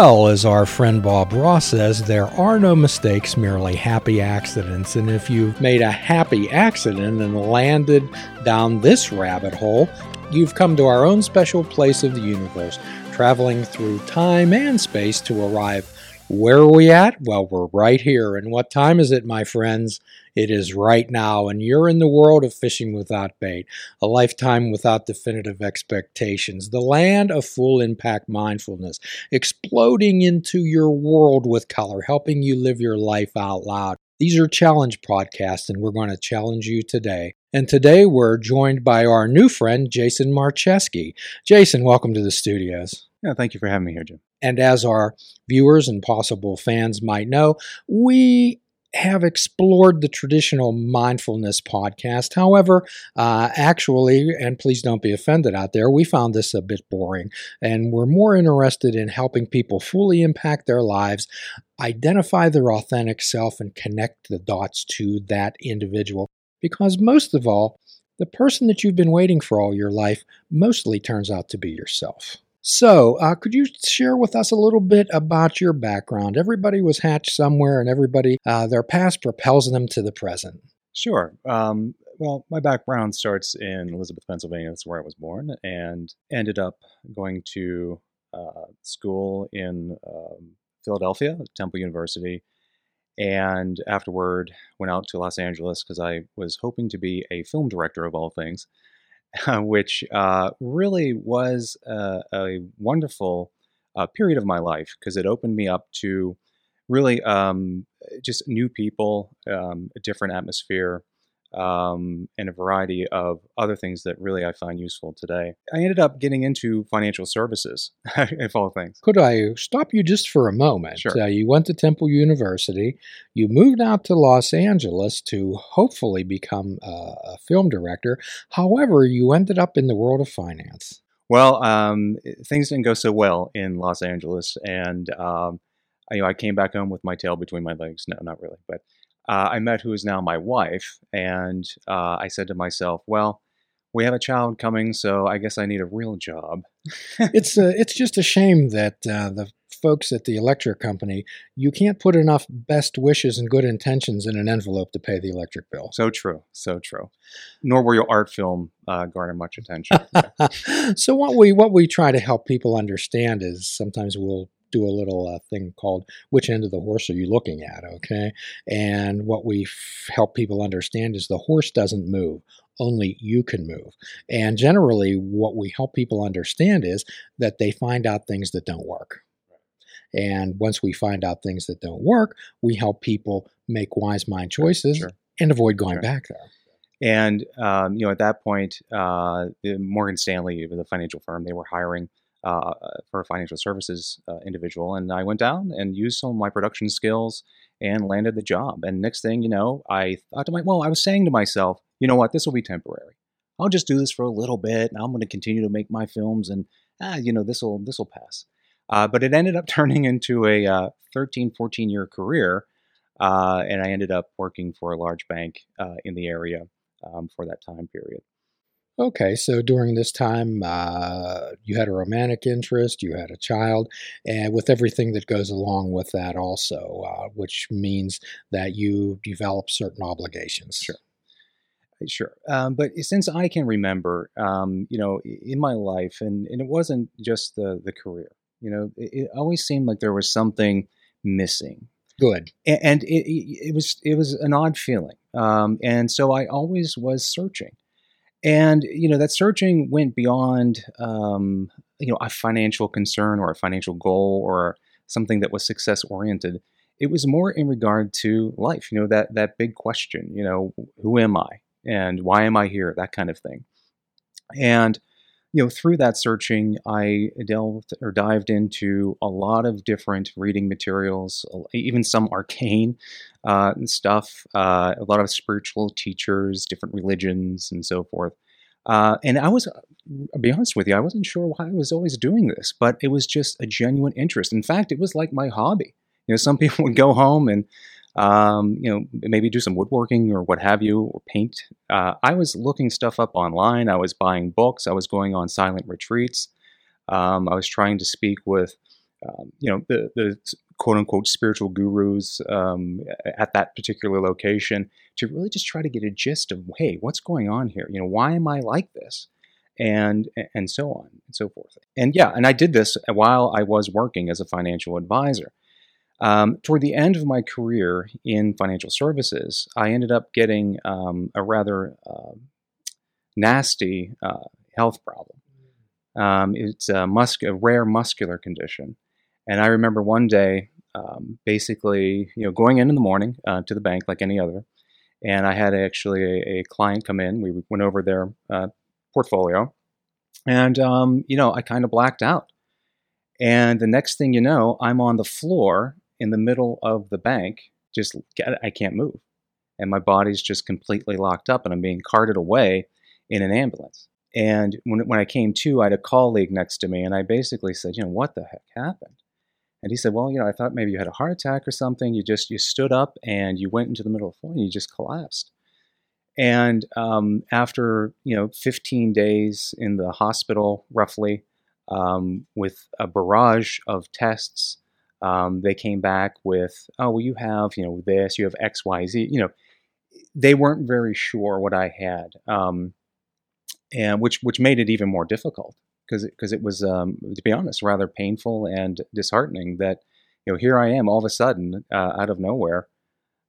Well, as our friend Bob Ross says, there are no mistakes, merely happy accidents. And if you've made a happy accident and landed down this rabbit hole, you've come to our own special place of the universe, traveling through time and space to arrive. Where are we at? Well, we're right here. And what time is it, my friends? It is right now, and you're in the world of fishing without bait, a lifetime without definitive expectations, the land of full impact mindfulness, exploding into your world with color, helping you live your life out loud. These are challenge podcasts, and we're going to challenge you today. And today we're joined by our new friend, Jason Marcheski. Jason, welcome to the studios. Yeah, thank you for having me here, Jim. And as our viewers and possible fans might know, we have explored the traditional mindfulness podcast. However, uh, actually, and please don't be offended out there, we found this a bit boring, and we're more interested in helping people fully impact their lives, identify their authentic self, and connect the dots to that individual. Because most of all, the person that you've been waiting for all your life mostly turns out to be yourself. So, uh, could you share with us a little bit about your background? Everybody was hatched somewhere, and everybody, uh, their past propels them to the present. Sure. Um, well, my background starts in Elizabeth, Pennsylvania. That's where I was born, and ended up going to uh, school in um, Philadelphia, Temple University, and afterward went out to Los Angeles because I was hoping to be a film director of all things. which uh, really was a, a wonderful uh, period of my life because it opened me up to really um, just new people, um, a different atmosphere, um, and a variety of other things that really I find useful today. I ended up getting into financial services, if all things. Could I stop you just for a moment? Sure. Uh, you went to Temple University. You moved out to Los Angeles to hopefully become a, a film director. However, you ended up in the world of finance. Well, um, things didn't go so well in Los Angeles, and um, I, you know, I came back home with my tail between my legs. No, not really, but uh, I met who is now my wife, and uh, I said to myself, well, we have a child coming, so I guess I need a real job. it's uh, it's just a shame that uh, the folks at the electric company you can't put enough best wishes and good intentions in an envelope to pay the electric bill. So true, so true. Nor will your art film uh, garner much attention. so what we what we try to help people understand is sometimes we'll do a little uh, thing called which end of the horse are you looking at? Okay? And what we f- help people understand is the horse doesn't move only you can move. And generally what we help people understand is that they find out things that don't work. And once we find out things that don't work we help people make wise mind choices Sure. and avoid going Sure. back there. And um, you know, at that point, uh, Morgan Stanley, the financial firm, they were hiring uh, for a financial services uh, individual, and I went down and used some of my production skills and landed the job. And next thing you know, I thought to my well, I was saying to myself, you know what, this will be temporary. I'll just do this for a little bit, and I'm going to continue to make my films, and ah, you know, this will this will pass. Uh, but it ended up turning into a uh, 13, 14 year career, uh, and I ended up working for a large bank uh, in the area um, for that time period. Okay, so during this time, uh, you had a romantic interest, you had a child, and with everything that goes along with that, also, uh, which means that you develop certain obligations. Sure. Sure. Um, but since I can remember, um, you know, in my life, and, and it wasn't just the, the career, you know, it, it always seemed like there was something missing. Good. And it, it, it was it was an odd feeling. Um, and so I always was searching. And, you know, that searching went beyond, um, you know, a financial concern or a financial goal or something that was success oriented. It was more in regard to life, you know, that, that big question, you know, who am I and why am I here? That kind of thing. And, you know, through that searching, I delved or dived into a lot of different reading materials, even some arcane uh, stuff, uh, a lot of spiritual teachers, different religions, and so forth. Uh, and I was, I'll be honest with you, I wasn't sure why I was always doing this, but it was just a genuine interest. In fact, it was like my hobby. You know, some people would go home and, um, you know, maybe do some woodworking or what have you, or paint. Uh, I was looking stuff up online. I was buying books. I was going on silent retreats. Um, I was trying to speak with um, you know, the, the quote unquote spiritual gurus um, at that particular location to really just try to get a gist of, hey, what's going on here? You know, why am I like this? And, and so on and so forth. And yeah, and I did this while I was working as a financial advisor. Um, toward the end of my career in financial services, I ended up getting um, a rather uh, nasty uh, health problem. Um, it's a, mus- a rare muscular condition. And I remember one day, um, basically, you know, going in in the morning uh, to the bank like any other, and I had actually a, a client come in. We went over their uh, portfolio, and um, you know, I kind of blacked out. And the next thing you know, I'm on the floor in the middle of the bank. Just I can't move, and my body's just completely locked up, and I'm being carted away in an ambulance. And when, when I came to, I had a colleague next to me, and I basically said, you know, what the heck happened? And he said, well, you know, I thought maybe you had a heart attack or something. You just, you stood up and you went into the middle of the floor and you just collapsed. And um, after, you know, 15 days in the hospital, roughly, um, with a barrage of tests, um, they came back with, oh, well, you have, you know, this, you have X, Y, Z. You know, they weren't very sure what I had, um, and which which made it even more difficult because because it was, um, to be honest, rather painful and disheartening that you know here I am all of a sudden uh, out of nowhere,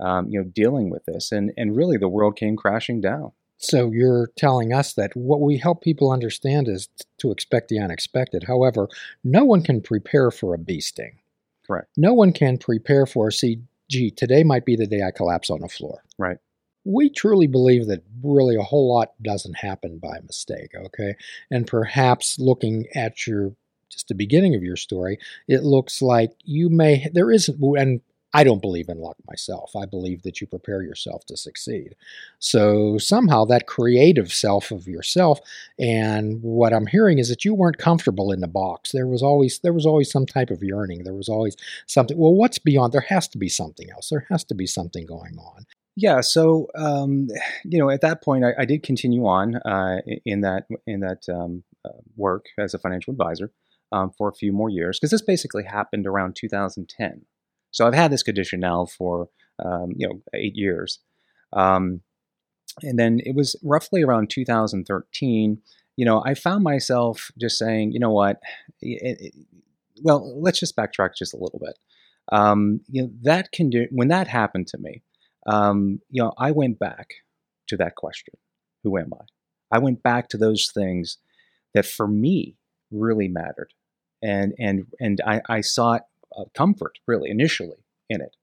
um, you know, dealing with this, and and really the world came crashing down. So you're telling us that what we help people understand is to expect the unexpected. However, no one can prepare for a bee sting. Correct. No one can prepare for see, gee, today might be the day I collapse on the floor. Right we truly believe that really a whole lot doesn't happen by mistake, okay? And perhaps looking at your just the beginning of your story, it looks like you may there isn't and I don't believe in luck myself. I believe that you prepare yourself to succeed. So somehow that creative self of yourself and what I'm hearing is that you weren't comfortable in the box. There was always there was always some type of yearning. There was always something. Well, what's beyond? There has to be something else. There has to be something going on. Yeah, so um, you know, at that point, I, I did continue on uh, in that in that um, uh, work as a financial advisor um, for a few more years because this basically happened around 2010. So I've had this condition now for um, you know eight years, um, and then it was roughly around 2013. You know, I found myself just saying, you know what, it, it, well, let's just backtrack just a little bit. Um, you know, that condi- when that happened to me um, you know, I went back to that question Who am I? I went back to those things that for me really mattered. And, and, and I, I sought comfort really initially in it.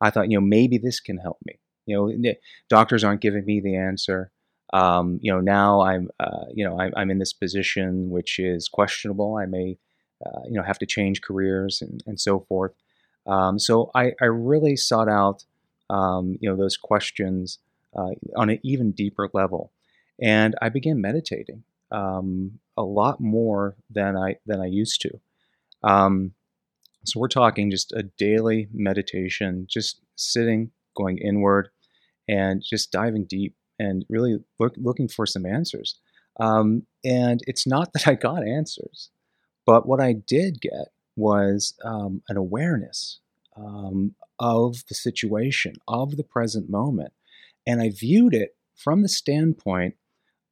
I thought, you know, maybe this can help me. You know, doctors aren't giving me the answer. Um, you know, now I'm, uh, you know, I'm, I'm, in this position which is questionable. I may, uh, you know, have to change careers and, and so forth. Um, so I, I really sought out um, you know, those questions uh, on an even deeper level. And I began meditating um, a lot more than I than I used to. So we're talking just a daily meditation, just sitting, going inward, and just diving deep and really look, looking for some answers. Um, and it's not that I got answers, but what I did get was um, an awareness um, of the situation, of the present moment. And I viewed it from the standpoint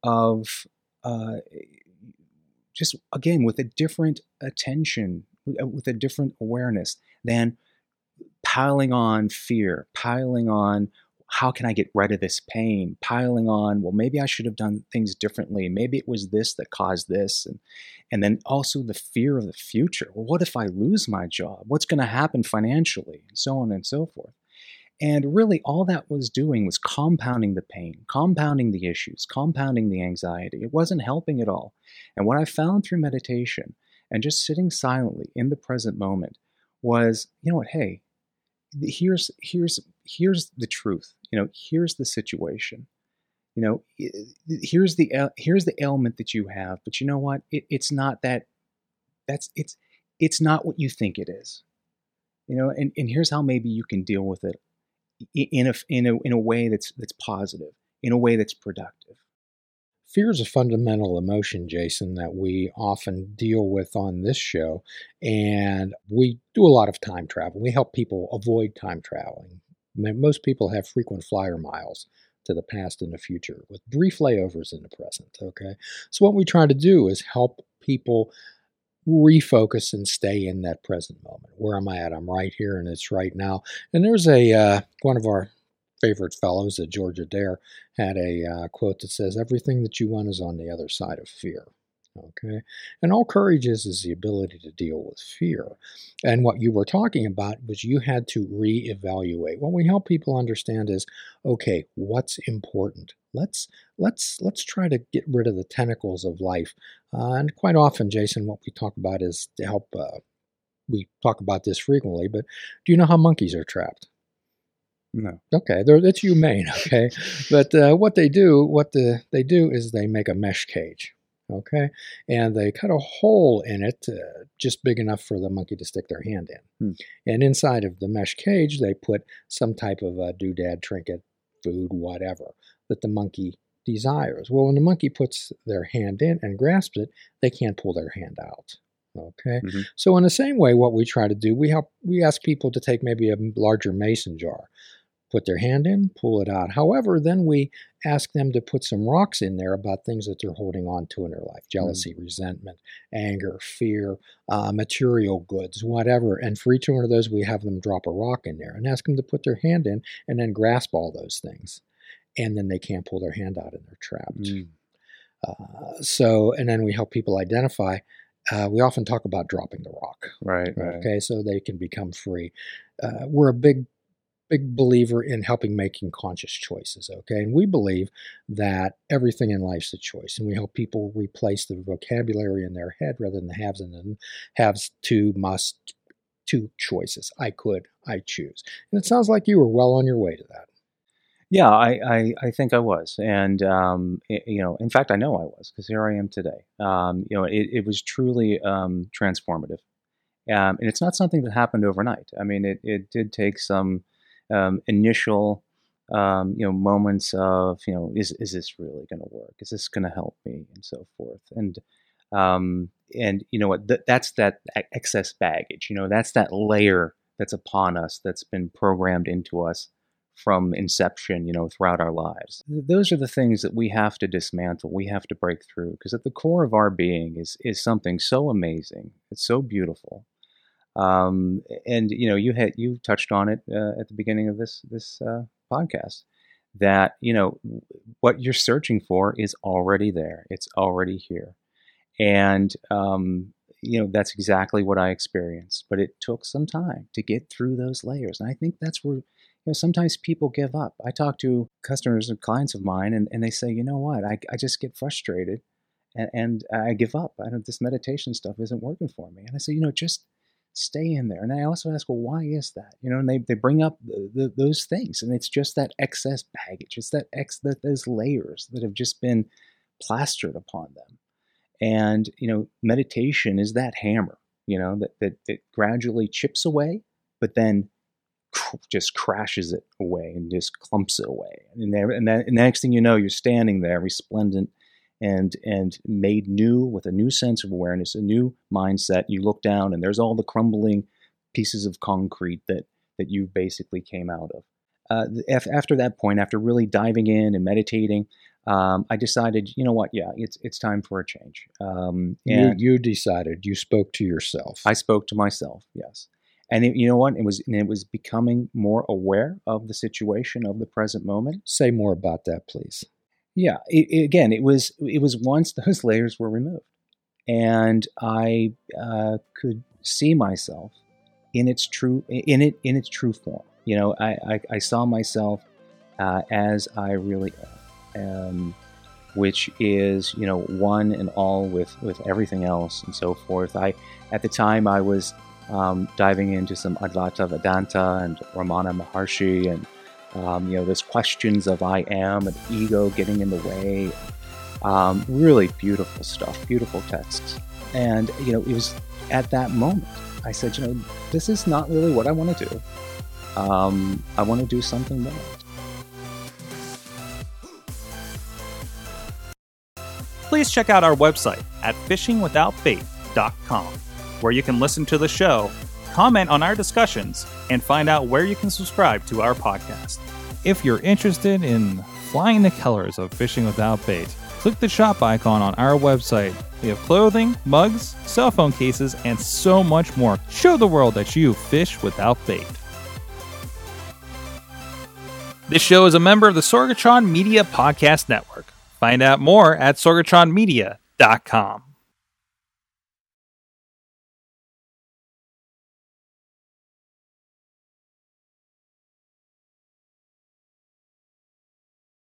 of uh, just, again, with a different attention, Uh, with a different awareness than piling on fear, piling on how can I get rid of this pain? Piling on, well, maybe I should have done things differently. Maybe it was this that caused this. And, and then also the fear of the future. Well, what if I lose my job? What's going to happen financially? And so on and so forth. And really, all that was doing was compounding the pain, compounding the issues, compounding the anxiety. It wasn't helping at all. And what I found through meditation and just sitting silently in the present moment was, you know what, hey, here's here's here's the truth you know here's the situation. You know here's the here's the ailment that you have but you know what? It, it's not that that's it's it's not what you think it is. You know and, and here's how maybe you can deal with it in a in a in a way that's that's positive in a way that's productive fear is a fundamental emotion, Jason, that we often deal with on this show. And we do a lot of time travel. We help people avoid time traveling. Most people have frequent flyer miles to the past and the future with brief layovers in the present. Okay. So, what we try to do is help people refocus and stay in that present moment. Where am I at? I'm right here and it's right now. And there's a, uh, one of our favorite fellows at George Addair had a uh, quote that says, Everything that you want is on the other side of fear. Okay. And all courage is is the ability to deal with fear. And what you were talking about was you had to reevaluate. What we help people understand is, okay, what's important? Let's let's let's try to get rid of the tentacles of life. Uh, and quite often, Jason, what we talk about is to help. Uh, we talk about this frequently, but do you know how monkeys are trapped? No. Okay, it's humane. Okay, but uh, what they do, what the, they do is they make a mesh cage okay? And they cut a hole in it uh, just big enough for the monkey to stick their hand in. Hmm. And inside of the mesh cage, they put some type of a doodad, trinket, food, whatever that the monkey desires. Well, when the monkey puts their hand in and grasps it, they can't pull their hand out. Okay. Mm-hmm. So in the same way, what we try to do, we help we ask people to take maybe a larger mason jar, put their hand in, pull it out. However, then we ask them to put some rocks in there about things that they're holding on to in their life jealousy, mm. resentment, anger, fear, uh, material goods, whatever. And for each one of those, we have them drop a rock in there and ask them to put their hand in and then grasp all those things. And then they can't pull their hand out and they're trapped. Mm. Uh, so, and then we help people identify. Uh, we often talk about dropping the rock. Right. Okay. So they can become free. Uh, we're a big big believer in helping making conscious choices, okay? And we believe that everything in life's a choice, and we help people replace the vocabulary in their head rather than the haves and the haves to, must, two choices. I could, I choose. And it sounds like you were well on your way to that. Yeah, I, I, I think I was. And, um, it, you know, in fact, I know I was because here I am today. Um, you know, it, it was truly um, transformative. Um, and it's not something that happened overnight. I mean, it, it did take some um, initial um, you know moments of you know is is this really going to work? Is this going to help me and so forth? And um, and you know what th- that's that excess baggage. You know that's that layer that's upon us that's been programmed into us from inception, you know, throughout our lives. Those are the things that we have to dismantle, we have to break through, because at the core of our being is is something so amazing, it's so beautiful, um, and you know, you had you touched on it uh, at the beginning of this this uh, podcast that you know what you're searching for is already there. It's already here, and um, you know that's exactly what I experienced. But it took some time to get through those layers, and I think that's where you know sometimes people give up. I talk to customers and clients of mine, and, and they say, you know what, I, I just get frustrated. And, and I give up. I don't. This meditation stuff isn't working for me. And I say, you know, just stay in there. And I also ask, well, why is that? You know, and they, they bring up the, the, those things, and it's just that excess baggage. It's that ex that those layers that have just been plastered upon them. And you know, meditation is that hammer. You know, that that, that gradually chips away, but then just crashes it away and just clumps it away. And, there, and, then, and the next thing you know, you're standing there resplendent and and made new with a new sense of awareness, a new mindset. You look down and there's all the crumbling pieces of concrete that that you basically came out of. Uh, after that point, after really diving in and meditating, um, I decided, you know what? Yeah, it's it's time for a change. Um, you, you decided. You spoke to yourself. I spoke to myself. Yes, and it, you know what? It was it was becoming more aware of the situation of the present moment. Say more about that, please. Yeah, it, it, again, it was it was once those layers were removed, and I uh, could see myself in its true in it in its true form. You know, I I, I saw myself uh, as I really am, um, which is you know one and all with with everything else and so forth. I at the time I was um, diving into some Advaita Vedanta and Ramana Maharshi and um, you know, there's questions of I am and ego getting in the way. Um, really beautiful stuff, beautiful texts. And, you know, it was at that moment I said, you know, this is not really what I want to do. Um, I want to do something more. please check out our website at fishingwithoutbait.com, where you can listen to the show, comment on our discussions, and find out where you can subscribe to our podcast. If you're interested in flying the colors of Fishing Without Bait, click the shop icon on our website. We have clothing, mugs, cell phone cases, and so much more. Show the world that you fish without bait. This show is a member of the Sorgatron Media Podcast Network. Find out more at sorgatronmedia.com.